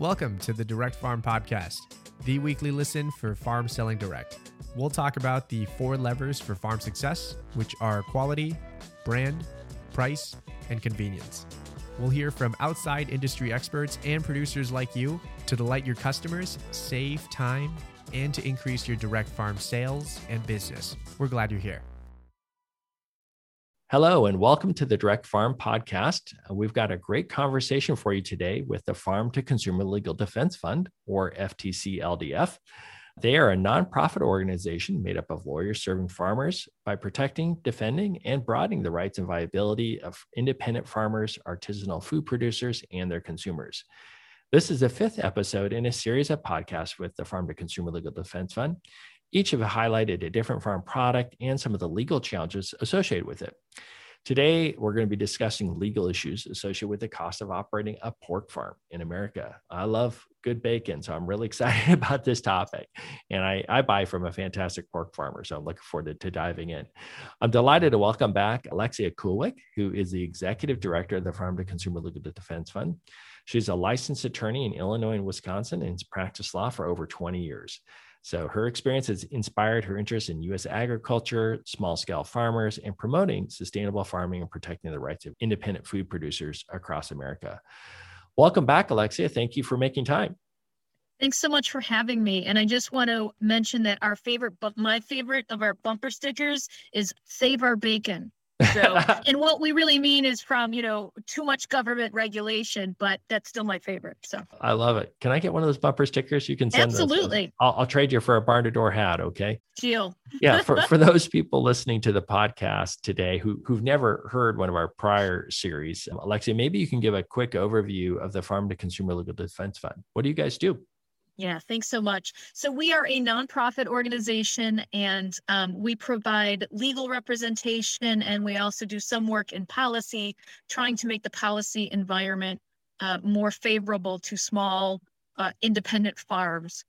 Welcome to the Direct Farm Podcast, the weekly listen for farm selling direct. We'll talk about the four levers for farm success, which are quality, brand, price, and convenience. We'll hear from outside industry experts and producers like you to delight your customers, save time, and to increase your direct farm sales and business. We're glad you're here. Hello, and welcome to the Direct Farm Podcast. Uh, we've got a great conversation for you today with the Farm to Consumer Legal Defense Fund, or FTC LDF. They are a nonprofit organization made up of lawyers serving farmers by protecting, defending, and broadening the rights and viability of independent farmers, artisanal food producers, and their consumers. This is the fifth episode in a series of podcasts with the Farm to Consumer Legal Defense Fund. Each have highlighted a different farm product and some of the legal challenges associated with it. Today, we're going to be discussing legal issues associated with the cost of operating a pork farm in America. I love good bacon, so I'm really excited about this topic. And I, I buy from a fantastic pork farmer, so I'm looking forward to, to diving in. I'm delighted to welcome back Alexia Kulwiec, who is the executive director of the Farm to Consumer Legal Defense Fund. She's a licensed attorney in Illinois and Wisconsin and has practiced law for over 20 years. So her experience has inspired her interest in U.S. agriculture, small scale farmers, and promoting sustainable farming and protecting the rights of independent food producers across America. Welcome back, Alexia. Thank you for making time. Thanks so much for having me. And I just want to mention that our favorite, but my favorite of our bumper stickers is Save Our Bacon. So, and what we really mean is from, you know, too much government regulation, but that's still my favorite. So I love it. Can I get one of those bumper stickers? You can send Absolutely. I'll, I'll, trade you for a Barn2Door hat. Okay. Deal. yeah. For, for those people listening to the podcast today who, who've never heard one of our prior series, Alexia, maybe you can give a quick overview of the Farm to Consumer Legal Defense Fund. What do you guys do? Yeah, thanks so much. So, we are a nonprofit organization and um, we provide legal representation and we also do some work in policy, trying to make the policy environment uh, more favorable to small uh, independent farms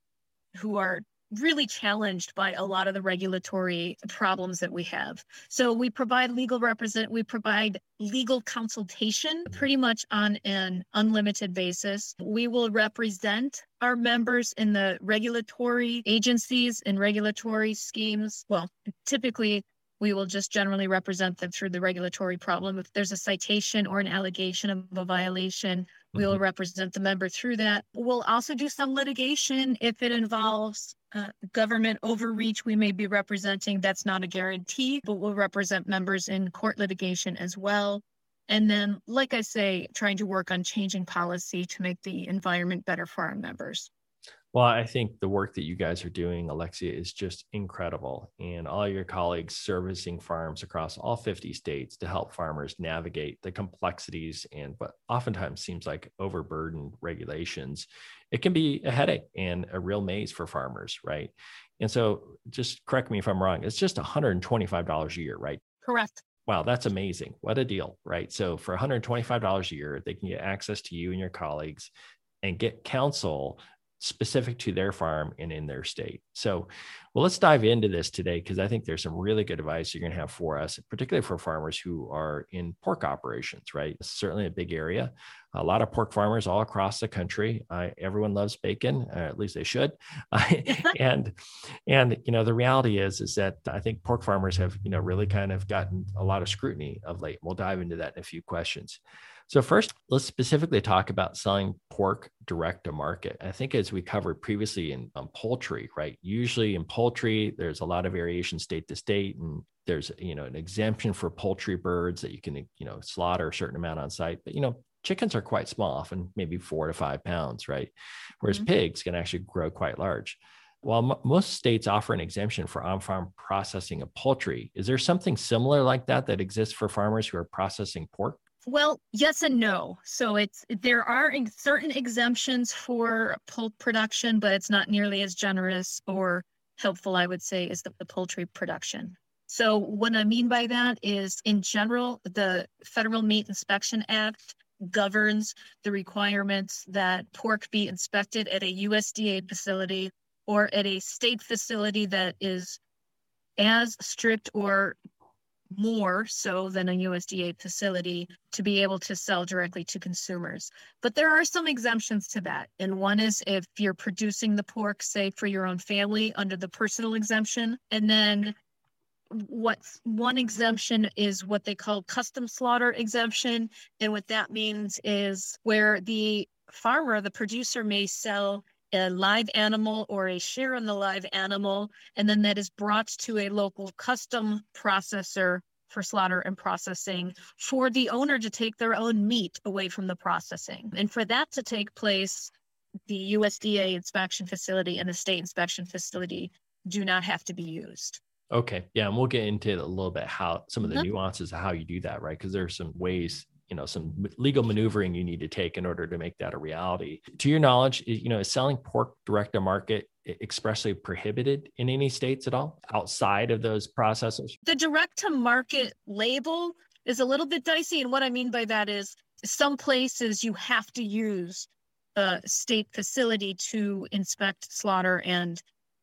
who are really challenged by a lot of the regulatory problems that we have. So we provide legal represent we provide legal consultation pretty much on an unlimited basis. We will represent our members in the regulatory agencies and regulatory schemes. Well, typically we will just generally represent them through the regulatory problem. If there's a citation or an allegation of a violation, we will mm-hmm. represent the member through that. We'll also do some litigation if it involves uh, government overreach. We may be representing, that's not a guarantee, but we'll represent members in court litigation as well. And then, like I say, trying to work on changing policy to make the environment better for our members. Well, I think the work that you guys are doing, Alexia, is just incredible. And all your colleagues servicing farms across all 50 states to help farmers navigate the complexities and what oftentimes seems like overburdened regulations. It can be a headache and a real maze for farmers, right? And so just correct me if I'm wrong, it's just $125 a year, right? Correct. Wow, that's amazing. What a deal, right? So for $125 a year, they can get access to you and your colleagues and get counsel specific to their farm and in their state. So, well, let's dive into this today because I think there's some really good advice you're going to have for us, particularly for farmers who are in pork operations, right? It's certainly a big area. A lot of pork farmers all across the country. Uh, everyone loves bacon, uh, at least they should. and and you know the reality is is that I think pork farmers have you know really kind of gotten a lot of scrutiny of late. We'll dive into that in a few questions. So, first, let's specifically talk about selling pork direct to market. I think, as we covered previously in um, poultry, right? Usually in poultry, there's a lot of variation state to state, and there's you know an exemption for poultry birds that you can you know slaughter a certain amount on site. But you know, chickens are quite small, often maybe four to five pounds, right? Whereas mm-hmm. pigs can actually grow quite large. While m- most states offer an exemption for on farm processing of poultry, is there something similar like that that exists for farmers who are processing pork? Well, yes and no. So it's there are certain exemptions for poult production, but it's not nearly as generous or helpful, I would say, as the, the poultry production. So what I mean by that is, in general, the Federal Meat Inspection Act governs the requirements that pork be inspected at a USDA facility or at a state facility that is as strict or more so than a USDA facility to be able to sell directly to consumers. But there are some exemptions to that. And one is if you're producing the pork, say, for your own family under the personal exemption. And then what one exemption is what they call custom slaughter exemption. And what that means is where the farmer, the producer may sell a live animal or a share in the live animal, and then that is brought to a local custom processor for slaughter and processing for the owner to take their own meat away from the processing. And for that to take place, the USDA inspection facility and the state inspection facility do not have to be used. Okay. Yeah. And we'll get into a little bit how some of the mm-hmm. nuances of how you do that, right? Because there are some ways you know some legal maneuvering you need to take in order to make that a reality. To your knowledge you know is selling pork direct to market expressly prohibited in any states at all outside of those processors the direct to market label is a little bit dicey and what i mean by that is some places you have to use a state facility to inspect slaughter and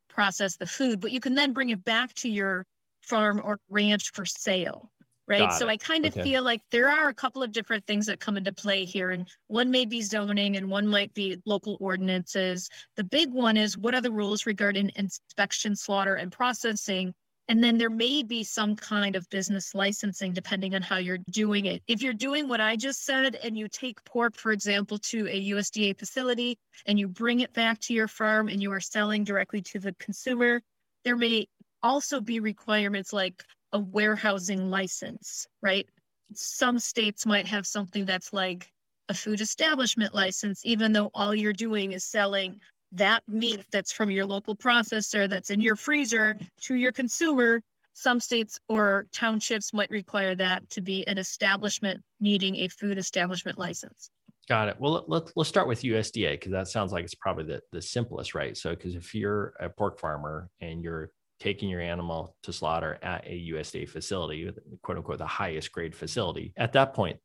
process the food but you can then bring it back to your farm or ranch for sale right? Got so it. I kind of okay. feel like there are a couple of different things that come into play here, and one may be zoning, and one might be local ordinances. The big one is what are the rules regarding inspection, slaughter, and processing? And then there may be some kind of business licensing depending on how you're doing it. If you're doing what I just said and you take pork, for example, to a USDA facility and you bring it back to your farm and you are selling directly to the consumer, there may also be requirements like a warehousing license, right? Some states might have something that's like a food establishment license, even though all you're doing is selling that meat that's from your local processor that's in your freezer to your consumer. Some states or townships might require that to be an establishment needing a food establishment license. Got it. Well, let's let's start with USDA because that sounds like it's probably the, the simplest, right? So, because if you're a pork farmer and you're taking your animal to slaughter at a USDA facility, quote unquote, the highest grade facility, at that point,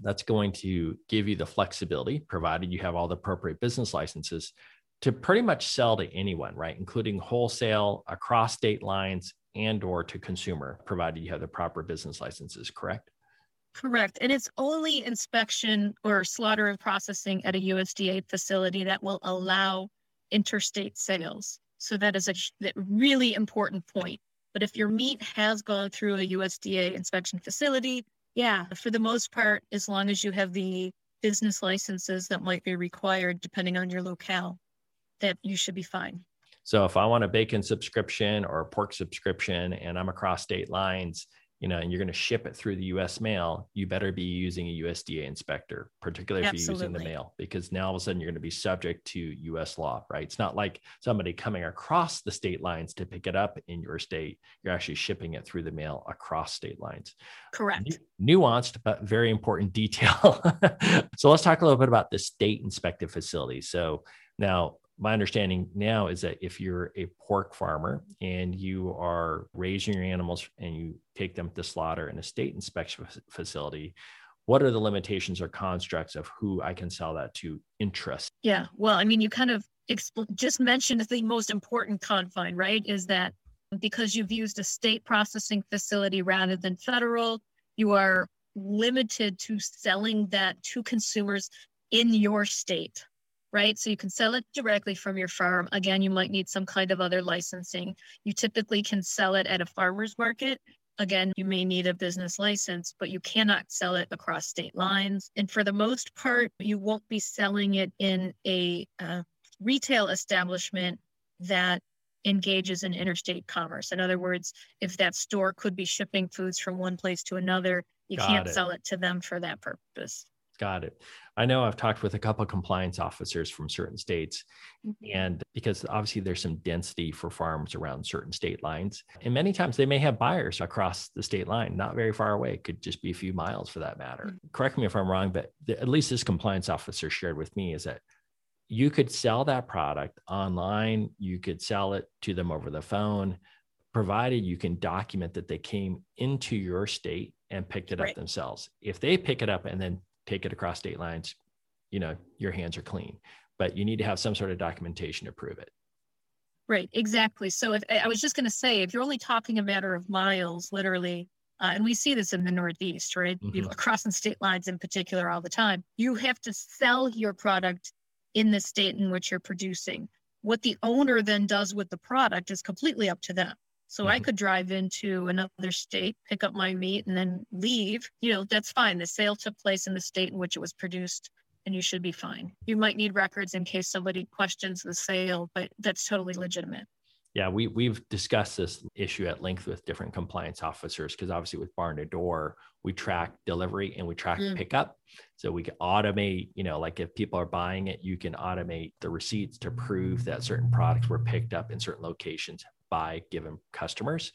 that's going to give you the flexibility, provided you have all the appropriate business licenses, to pretty much sell to anyone, right? Including wholesale across state lines and or to consumer, provided you have the proper business licenses, correct? Correct. And it's only inspection or slaughter and processing at a USDA facility that will allow interstate sales. So that is a really important point. But if your meat has gone through a USDA inspection facility, yeah, for the most part, as long as you have the business licenses that might be required depending on your locale, that you should be fine. So if I want a bacon subscription or a pork subscription and I'm across state lines, you know, and you're going to ship it through the US mail, you better be using a USDA inspector, particularly if Absolutely. you're using the mail, because now all of a sudden you're going to be subject to US law, right? It's not like somebody coming across the state lines to pick it up in your state. You're actually shipping it through the mail across state lines. Correct. nuanced, but very important detail. so let's talk a little bit about the state inspected facility. So now my understanding now is that if you're a pork farmer and you are raising your animals and you take them to slaughter in a state inspection facility, what are the limitations or constructs of who I can sell that to interest? Yeah, well, I mean, you kind of expl- just mentioned the most important confine, right? Is that because you've used a state processing facility rather than federal, you are limited to selling that to consumers in your state right? So you can sell it directly from your farm. Again, you might need some kind of other licensing. You typically can sell it at a farmer's market. Again, you may need a business license, but you cannot sell it across state lines. And for the most part, you won't be selling it in a uh, retail establishment that engages in interstate commerce. In other words, if that store could be shipping foods from one place to another, you Got can't it. sell it to them for that purpose. Got it. I know I've talked with a couple of compliance officers from certain states, mm-hmm. and because obviously there's some density for farms around certain state lines, and many times they may have buyers across the state line, not very far away. It could just be a few miles for that matter. Mm-hmm. Correct me if I'm wrong, but the, at least this compliance officer shared with me is that you could sell that product online, you could sell it to them over the phone, provided you can document that they came into your state and picked it right. up themselves. If they pick it up and then take it across state lines, you know, your hands are clean. But you need to have some sort of documentation to prove it. Right, exactly. So if I was just going to say, if you're only talking a matter of miles, literally, uh, and we see this in the Northeast, right? Mhm. People crossing state lines in particular all the time. You have to sell your product in the state in which you're producing. What the owner then does with the product is completely up to them. So I Mhm. could drive into another state, pick up my meat, and then leave. You know, that's fine. The sale took place in the state in which it was produced, and you should be fine. You might need records in case somebody questions the sale, but that's totally legitimate. Yeah, we we've discussed this issue at length with different compliance officers because obviously with Barn2Door, we track delivery and we track Mm. pickup. So we can automate, you know, like if people are buying it, you can automate the receipts to prove that certain products were picked up in certain locations by given customers.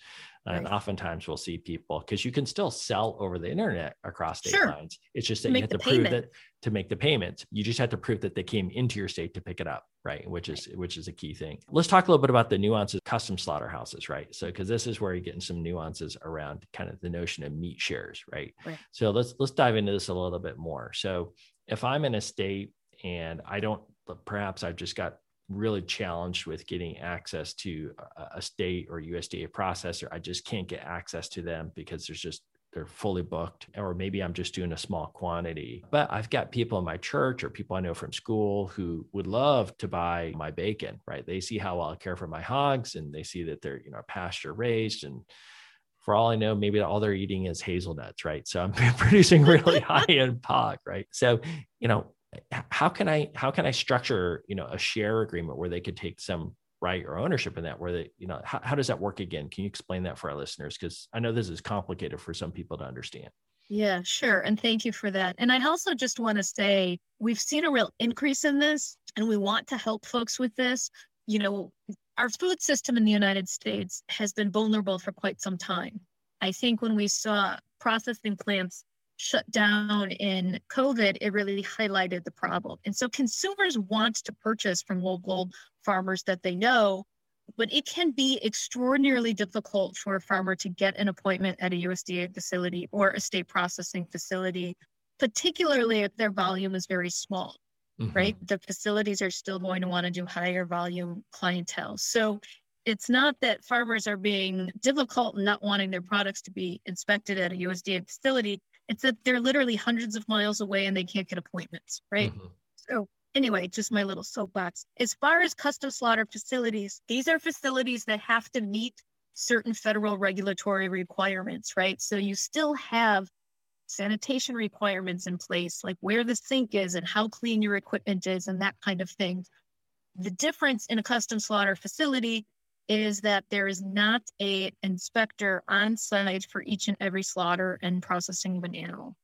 And Right. oftentimes we'll see people because you can still sell over the internet across state Sure. lines. It's just that you have to prove payment. that to make the payments. You just have to prove that they came into your state to pick it up, right? Which is which is a key thing. Let's talk a little bit about the nuances of custom slaughterhouses, right? So because this is where you're getting some nuances around kind of the notion of meat shares, right? Right. So let's let's dive into this a little bit more. So if I'm in a state and I don't perhaps I've just got really challenged with getting access to a- state or USDA processor. I just can't get access to them because there's just they're fully booked or maybe i'm just doing a small quantity. But i've got people in my church or people i know from school who would love to buy my bacon right? They see how well i care for my hogs and they see that they're you know pasture raised. And for all i know maybe all they're eating is hazelnuts right? So i'm producing really high end hog right? So you know how can i how can i structure you know a share agreement where they could take some right or ownership in that where they you know how, how does that work again can you explain that for our listeners because i know this is complicated for some people to understand Yeah, sure. And thank you for that. And I also just want to say we've seen a real increase in this, and we want to help folks with this. You know, our food system in the United States has been vulnerable for quite some time. I think when we saw processing plants shut down in COVID, it really highlighted the problem. And so consumers want to purchase from local farmers that they know but it can be extraordinarily difficult for a farmer to get an appointment at a USDA facility or a state processing facility, particularly if their volume is very small, Mhm. right? The facilities are still going to want to do higher volume clientele. So it's not that farmers are being difficult and not wanting their products to be inspected at a USDA facility. It's that they're literally hundreds of miles away and they can't get appointments, right? Mhm. So anyway, just my little soapbox. As far as custom slaughter facilities, these are facilities that have to meet certain federal regulatory requirements, right? So you still have sanitation requirements in place, like where the sink is and how clean your equipment is and that kind of thing. The difference in a custom slaughter facility is that there is not a inspector on site for each and every slaughter and processing of an animal.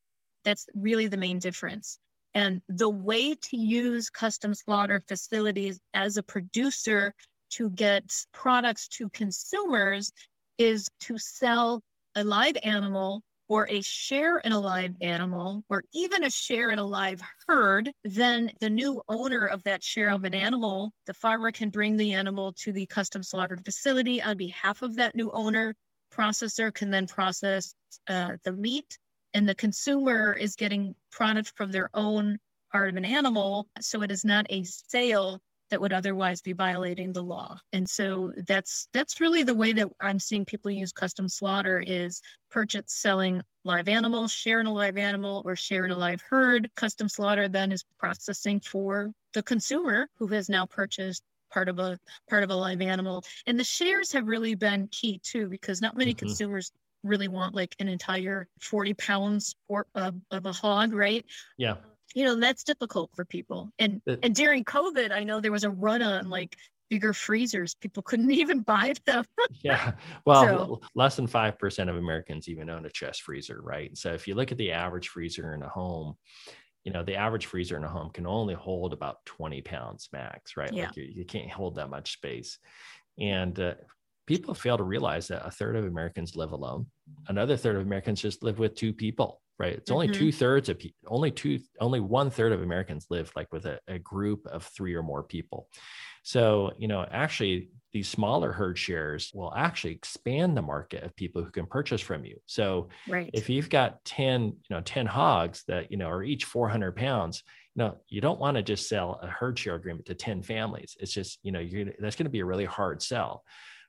That's really the main difference. And the way to use custom slaughter facilities as a producer to get products to consumers is to sell a live animal or a share in a live animal or even a share in a live herd, then the new owner of that share of an animal, the farmer can bring the animal to the custom slaughtered facility on behalf of that new owner. Processor can then process uh, the meat and the consumer is getting product from their own part of an animal. So it is not a sale that would otherwise be violating the law. And so that's that's really the way that I'm seeing people use custom slaughter is purchase selling live animals, sharing a live animal, or sharing a live herd. Custom slaughter then is processing for the consumer who has now purchased part of a part of a live animal. And the shares have really been key too, because not many Mhm. consumers really want like an entire 40 pounds or, of, of a hog, right? yeah You know, that's difficult for people. And It- and during COVID, I know there was a run on like bigger freezers. People couldn't even buy them. yeah well So- less than 5% of americans even own a chest freezer right so if you look at the average freezer in a home you know the average freezer in a home can only hold about 20 pounds max right Yeah. like you, you can't hold that much space and uh, people fail to realize that a third of americans live alone another third of americans just live with two people right? It's only Mhm. two thirds of people only two only one third of americans live like with a, a group of three or more people. So you know actually these smaller herd shares will actually expand the market of people who can purchase from you. So Right. if you've got 10 you know 10 hogs that you know are each 400 pounds you know you don't want to just sell a herd share agreement to 10 families. It's just you know you're that's going to be a really hard sell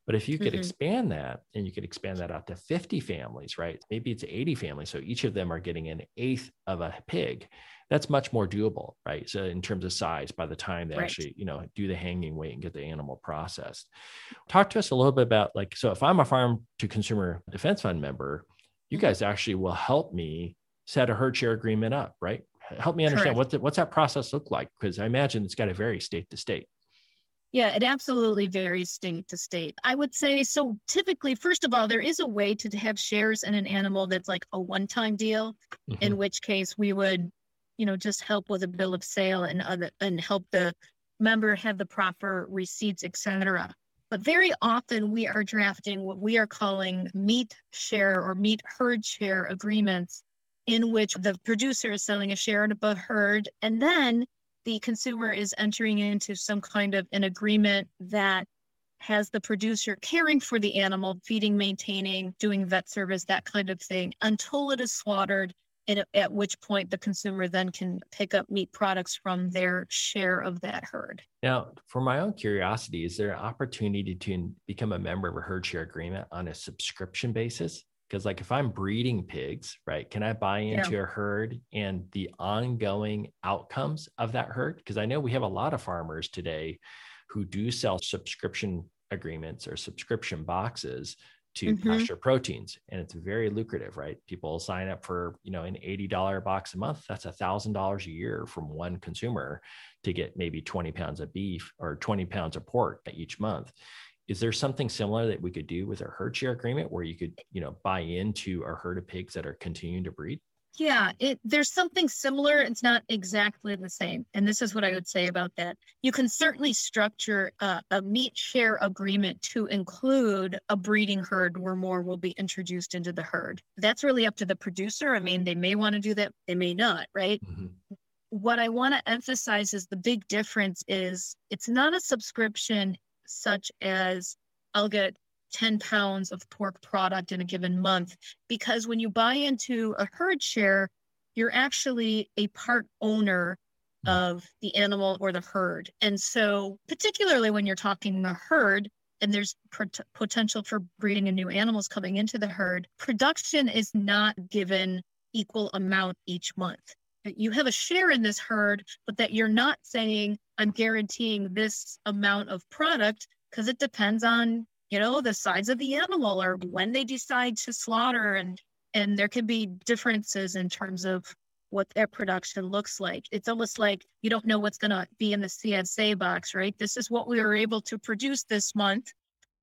But if you could mm-hmm. expand that and you could expand that out to 50 families, right? Maybe it's 80 families. So each of them are getting an eighth of a pig. That's much more doable, right? So in terms of size, by the time they right. actually, you know, do the hanging weight and get the animal processed. Talk to us a little bit about like, so if I'm a farm to consumer defense fund member, you mm-hmm. guys actually will help me set a herd share agreement up, right? Help me understand what the, what's that process look like? Because I imagine it's got to vary state to state. Yeah, it absolutely varies state to state. I would say so. Typically, first of all, there is a way to have shares in an animal that's like a one time deal, mm-hmm. in which case we would, you know, just help with a bill of sale and other and help the member have the proper receipts, etc. But very often we are drafting what we are calling meat share or meat herd share agreements, in which the producer is selling a share of a herd, and then the consumer is entering into some kind of an agreement that has the producer caring for the animal, feeding, maintaining, doing vet service, that kind of thing, until it is slaughtered, and at which point the consumer then can pick up meat products from their share of that herd. Now, for my own curiosity, is there an opportunity to become a member of a herd share agreement on a subscription basis? Because like if i'm breeding pigs right can i buy into yeah. a herd and the ongoing outcomes of that herd because i know we have a lot of farmers today who do sell subscription agreements or subscription boxes to mm-hmm. pasture proteins and it's very lucrative right people sign up for you know an $80 box a month that's a thousand dollars a year from one consumer to get maybe 20 pounds of beef or 20 pounds of pork each month is there something similar that we could do with a herd share agreement where you could you know buy into a herd of pigs that are continuing to breed? Yeah it there's something similar. It's not exactly the same. And this is what i would say about that. You can certainly structure a, a meat share agreement to include a breeding herd where more will be introduced into the herd. That's really up to the producer. I mean they may want to do that they may not right? Mm-hmm. What I want to emphasize is the big difference is it's not a subscription such as I'll get 10 pounds of pork product in a given month. Because when you buy into a herd share, you're actually a part owner hmm. of the animal or the herd. And so, particularly when you're talking the herd, and there's pot- potential for breeding and new animals coming into the herd, production is not given equal amount each month you have a share in this herd, but that you're not saying, I'm guaranteeing this amount of product because it depends on, you know, the size of the animal or when they decide to slaughter. And, and there can be differences in terms of what their production looks like. It's almost like you don't know what's going to be in the CSA box, right? This is what we were able to produce this month.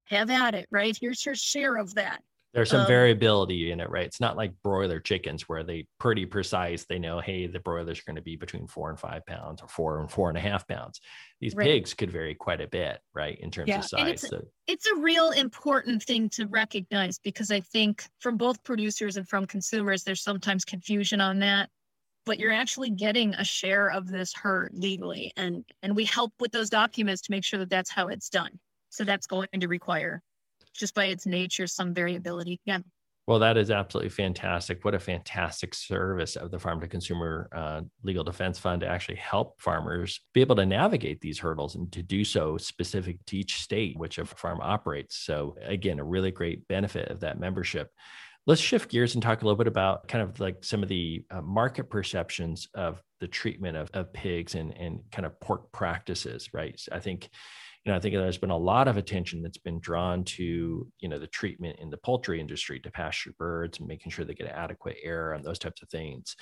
Have at it, right? Here's your share of that. There's some um, variability in it, right? It's not like broiler chickens where they pretty precise. They know, hey, the broilers are going to be between four and five pounds or four and four and a half pounds. These right. pigs could vary quite a bit, right, in terms yeah. of size. It's, so. it's a real important thing to recognize because I think from both producers and from consumers, there's sometimes confusion on that. But you're actually getting a share of this herd legally, and and we help with those documents to make sure that that's how it's done. So that's going to require just by its nature some variability. Yeah. Well, that is absolutely fantastic. What a fantastic service of the Farm to Consumer uh, Legal Defense Fund to actually help farmers be able to navigate these hurdles and to do so specific to each state which a farm operates. So, again, a really great benefit of that membership. Let's shift gears and talk a little bit about kind of like some of the uh, market perceptions of the treatment of, of pigs and, and kind of pork practices, right? I think you know, I think there's been a lot of attention that's been drawn to, you know, the treatment in the poultry industry to pasture birds and making sure they get adequate air and those types of things.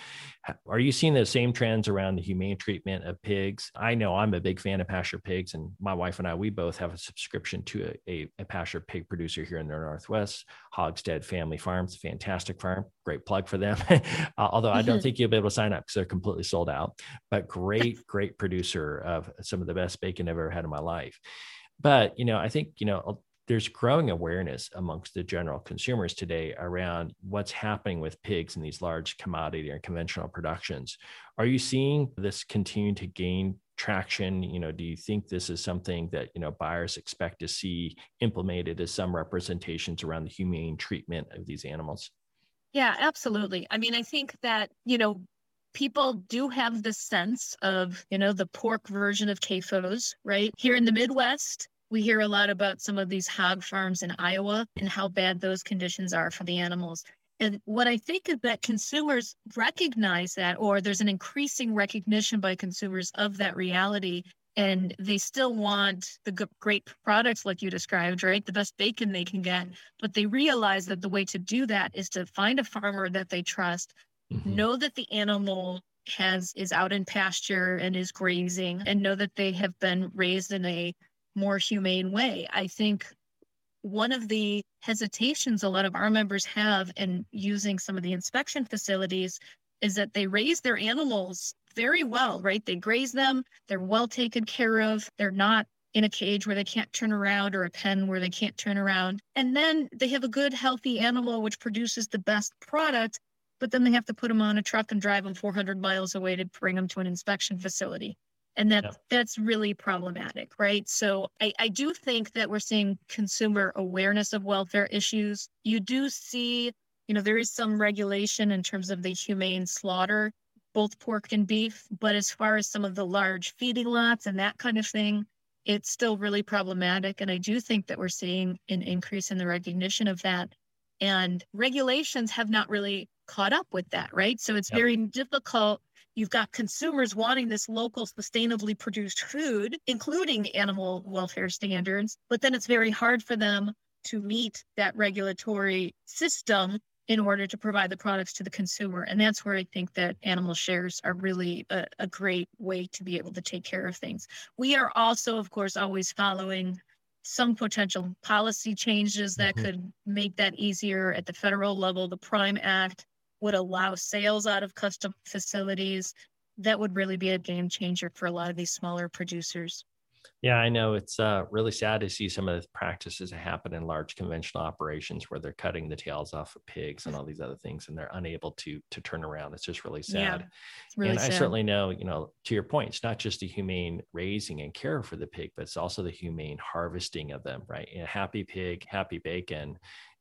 Are you seeing the same trends around the humane treatment of pigs? I know I'm a big fan of pasture pigs, and my wife and I, we both have a subscription to a, a, a pasture pig producer here in the Northwest, Hogstead Family Farms, fantastic farm, great plug for them. uh, although I don't mm-hmm. think you'll be able to sign up because they're completely sold out, but great, great producer of some of the best bacon I've ever had in my life. But, you know, I think, you know, there's growing awareness amongst the general consumers today around what's happening with pigs in these large commodity or conventional productions. Are you seeing this continue to gain traction? You know, do you think this is something that, you know, buyers expect to see implemented as some representations around the humane treatment of these animals? Yeah, absolutely. I mean, I think that, you know, people do have the sense of, you know, the pork version of CAFOs, right? Here in the Midwest, We hear a lot about some of these hog farms in Iowa and how bad those conditions are for the animals. And what I think is that consumers recognize that, or there's an increasing recognition by consumers of that reality. And they still want the great products like you described, right? The best bacon they can get. But they realize that the way to do that is to find a farmer that they trust, mm-hmm. know that the animal has is out in pasture and is grazing and know that they have been raised in a more humane way. I think one of the hesitations a lot of our members have in using some of the inspection facilities is that they raise their animals very well, right? They graze them, they're well taken care of, they're not in a cage where they can't turn around or a pen where they can't turn around. And then they have a good, healthy animal which produces the best product, but then they have to put them on a truck and drive them 400 miles away to bring them to an inspection facility and that that's really problematic right so I, I do think that we're seeing consumer awareness of welfare issues you do see you know there is some regulation in terms of the humane slaughter both pork and beef but as far as some of the large feeding lots and that kind of thing it's still really problematic. And i do think that we're seeing an increase in the recognition of that. And regulations have not really caught up with that right? So it's yep. very difficult. You've got consumers wanting this local, sustainably produced food, including animal welfare standards, but then it's very hard for them to meet that regulatory system in order to provide the products to the consumer. And that's where I think that animal shares are really a, a, great way to be able to take care of things. We are also, of course, always following some potential policy changes that mm-hmm. could make that easier at the federal level. The Prime Act would allow sales out of custom facilities. That would really be a game changer for a lot of these smaller producers. Yeah, I know it's uh, really sad to see some of the practices that happen in large conventional operations where they're cutting the tails off of pigs and all these other things, and they're unable to to turn around. It's just really sad. Yeah, really and sad. I certainly know, you know, to your point, it's not just the humane raising and care for the pig, but it's also the humane harvesting of them. Right, a happy pig, happy bacon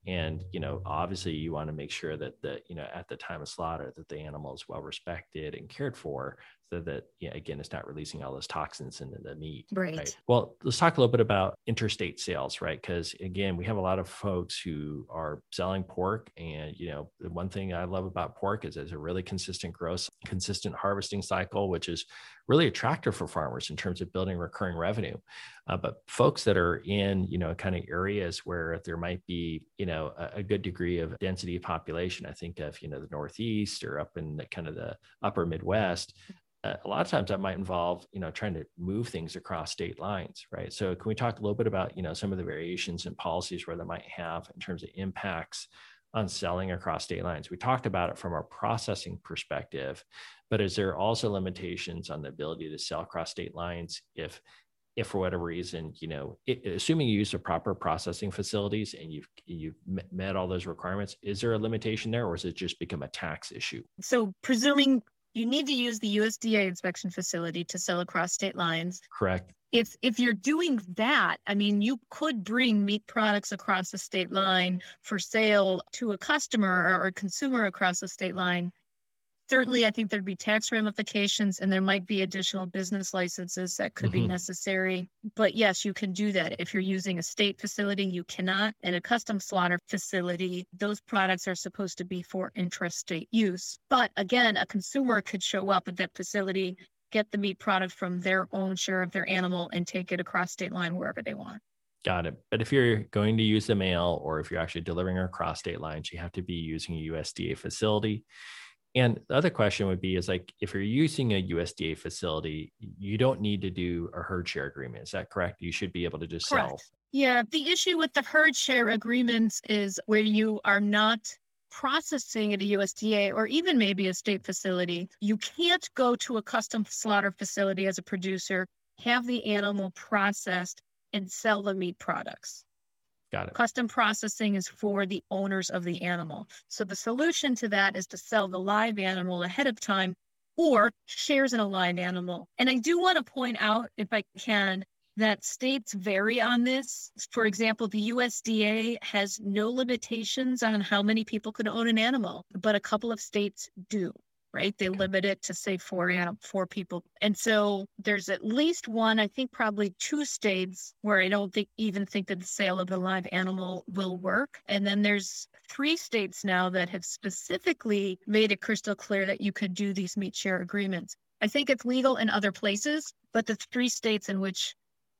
and you know obviously you want to make sure that the you know at the time of slaughter that the animal is well respected and cared for so that yeah, again it's not releasing all those toxins into the meat right. right, well let's talk a little bit about interstate sales right? Because again we have a lot of folks who are selling pork and you know the one thing i love about pork is it's a really consistent growth consistent harvesting cycle which is really attractive for farmers in terms of building recurring revenue. Uh, but folks that are in you know kind of areas where there might be you know a, a good degree of density of population i think of you know the northeast or up in the kind of the upper midwest Uh, a lot of times that might involve you know trying to move things across state lines right? So can we talk a little bit about you know some of the variations and policies where that might have in terms of impacts on selling across state lines? We talked about it from our processing perspective but is there also limitations on the ability to sell across state lines if if for whatever reason you know it, assuming you use the proper processing facilities and you've you've met all those requirements is there a limitation there or is it just become a tax issue? So presuming you need to use the USDA inspection facility to sell across state lines. Correct. If if you're doing that, I mean, you could bring meat products across the state line for sale to a customer or a consumer across the state line certainly i think there'd be tax ramifications and there might be additional business licenses that could mm-hmm. be necessary but yes you can do that if you're using a state facility you cannot in a custom slaughter facility those products are supposed to be for intrastate use but again a consumer could show up at that facility get the meat product from their own share of their animal and take it across state line wherever they want Got it. But if you're going to use the mail or if you're actually delivering across state lines, you have to be using a USDA facility. And the other question would be is like if you're using a USDA facility, you don't need to do a herd share agreement. Is that correct? You should be able to just correct. sell. Yeah, the issue with the herd share agreements is where you are not processing at a USDA or even maybe a state facility, you can't go to a custom slaughter facility as a producer, have the animal processed, and sell the meat products. Got it. Custom processing is for the owners of the animal. So the solution to that is to sell the live animal ahead of time or shares in a live animal. And I do want to point out, if I can, that states vary on this. For example, the USDA has no limitations on how many people can own an animal, but a couple of states do. Right? They limit it to say four four people. And so there's at least one, I think probably two states where I don't think even think that the sale of a live animal will work. And then there's three states now that have specifically made it crystal clear that you could do these meat share agreements. I think it's legal in other places, but the three states in which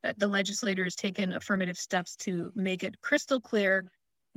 uh, the legislator has taken affirmative steps to make it crystal clear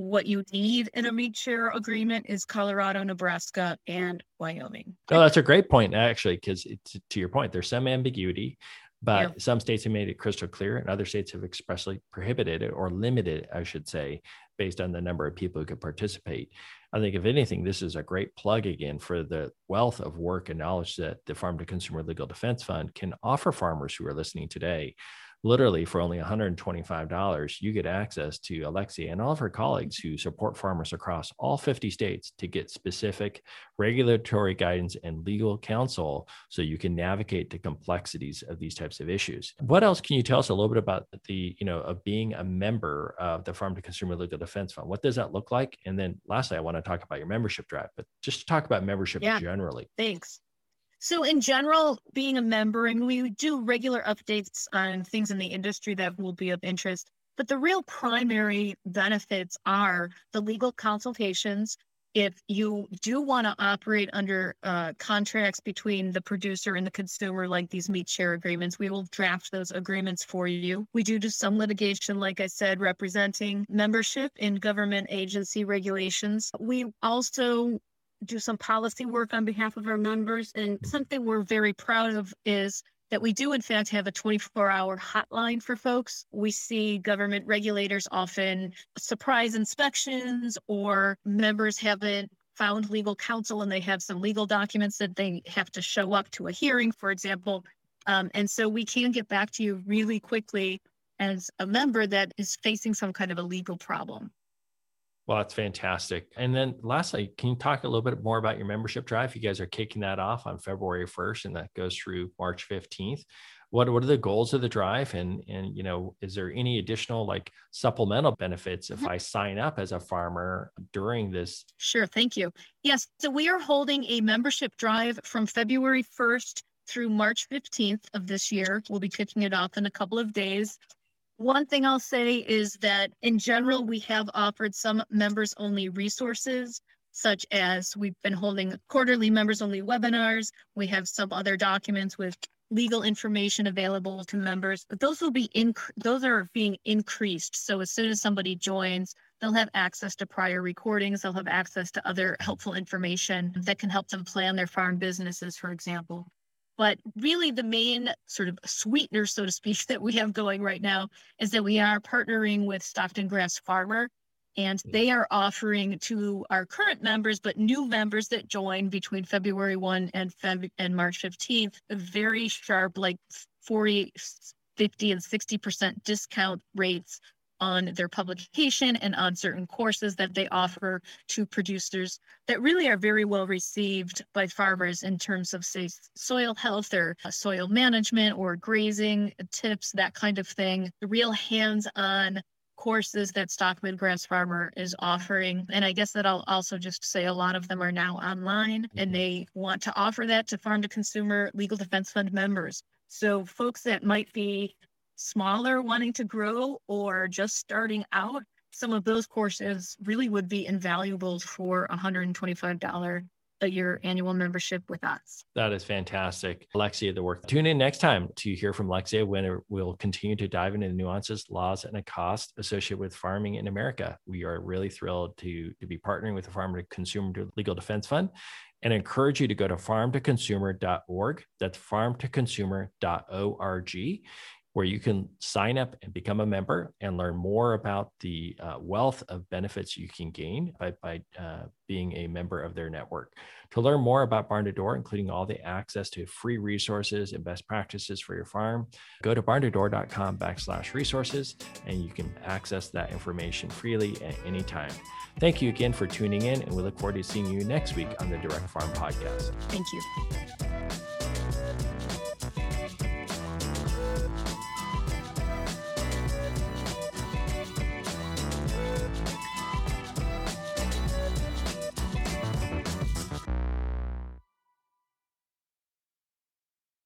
what you need in a meat share agreement is Colorado, Nebraska, and Wyoming. Oh, that's a great point, actually, because to your point, there's some ambiguity, but yeah. some states have made it crystal clear, and other states have expressly prohibited it or limited, I should say, based on the number of people who could participate. I think, if anything, this is a great plug again for the wealth of work and knowledge that the Farm to Consumer Legal Defense Fund can offer farmers who are listening today literally for only $125, you get access to Alexia and all of her colleagues who support farmers across all 50 states to get specific regulatory guidance and legal counsel so you can navigate the complexities of these types of issues. What else can you tell us a little bit about the, you know, of being a member of the Farm to Consumer Legal Defense Fund? What does that look like? And then lastly, I want to talk about your membership drive, but just to talk about membership yeah, generally. Thanks. So, in general, being a member, and we do regular updates on things in the industry that will be of interest. But the real primary benefits are the legal consultations. If you do want to operate under uh, contracts between the producer and the consumer, like these meat share agreements, we will draft those agreements for you. We do do some litigation, like I said, representing membership in government agency regulations. We also do some policy work on behalf of our members. And something we're very proud of is that we do, in fact, have a 24 hour hotline for folks. We see government regulators often surprise inspections, or members haven't found legal counsel and they have some legal documents that they have to show up to a hearing, for example. Um, and so we can get back to you really quickly as a member that is facing some kind of a legal problem. Well, that's fantastic. And then lastly, can you talk a little bit more about your membership drive? You guys are kicking that off on February 1st and that goes through March 15th. What, what are the goals of the drive? And, and, you know, is there any additional like supplemental benefits if mm-hmm. I sign up as a farmer during this? Sure. Thank you. Yes. So we are holding a membership drive from February 1st through March 15th of this year. We'll be kicking it off in a couple of days. One thing I'll say is that in general, we have offered some members only resources, such as we've been holding quarterly members only webinars. We have some other documents with legal information available to members, but those will be in, those are being increased. So as soon as somebody joins, they'll have access to prior recordings, they'll have access to other helpful information that can help them plan their farm businesses, for example. But really, the main sort of sweetener, so to speak, that we have going right now is that we are partnering with Stockman Grass Farmer. And hmm. they are offering to our current members, but new members that join between February 1 and, Feb- and March 15th, a very sharp, like 40, 50, and 60% discount rates on their publication and on certain courses that they offer to producers that really are very well received by farmers in terms of, say, soil health or uh, soil management or grazing tips, that kind of thing. The real hands on courses that Stockman Grass Farmer is offering. And I guess that I'll also just say a lot of them are now online and mm-hmm. they want to offer that to farm to consumer legal defense fund members. So folks that might be smaller wanting to grow or just starting out, some of those courses really would be invaluable for $125 a year annual membership with us. That is fantastic. Alexia, the work. Tune in next time to hear from Alexia when we'll continue to dive into the nuances, laws, and the cost associated with farming in America. We are really thrilled to, to be partnering with the Farmer to Consumer Legal Defense Fund and encourage you to go to farmtoconsumer.org. That's farmtoconsumer.org where you can sign up and become a member and learn more about the uh, wealth of benefits you can gain by, by uh, being a member of their network. To learn more about Barn2Door, including all the access to free resources and best practices for your farm, go to barntodoor.com backslash resources and you can access that information freely at any time. Thank you again for tuning in, and we look forward to seeing you next week on the Direct Farm Podcast. Thank you.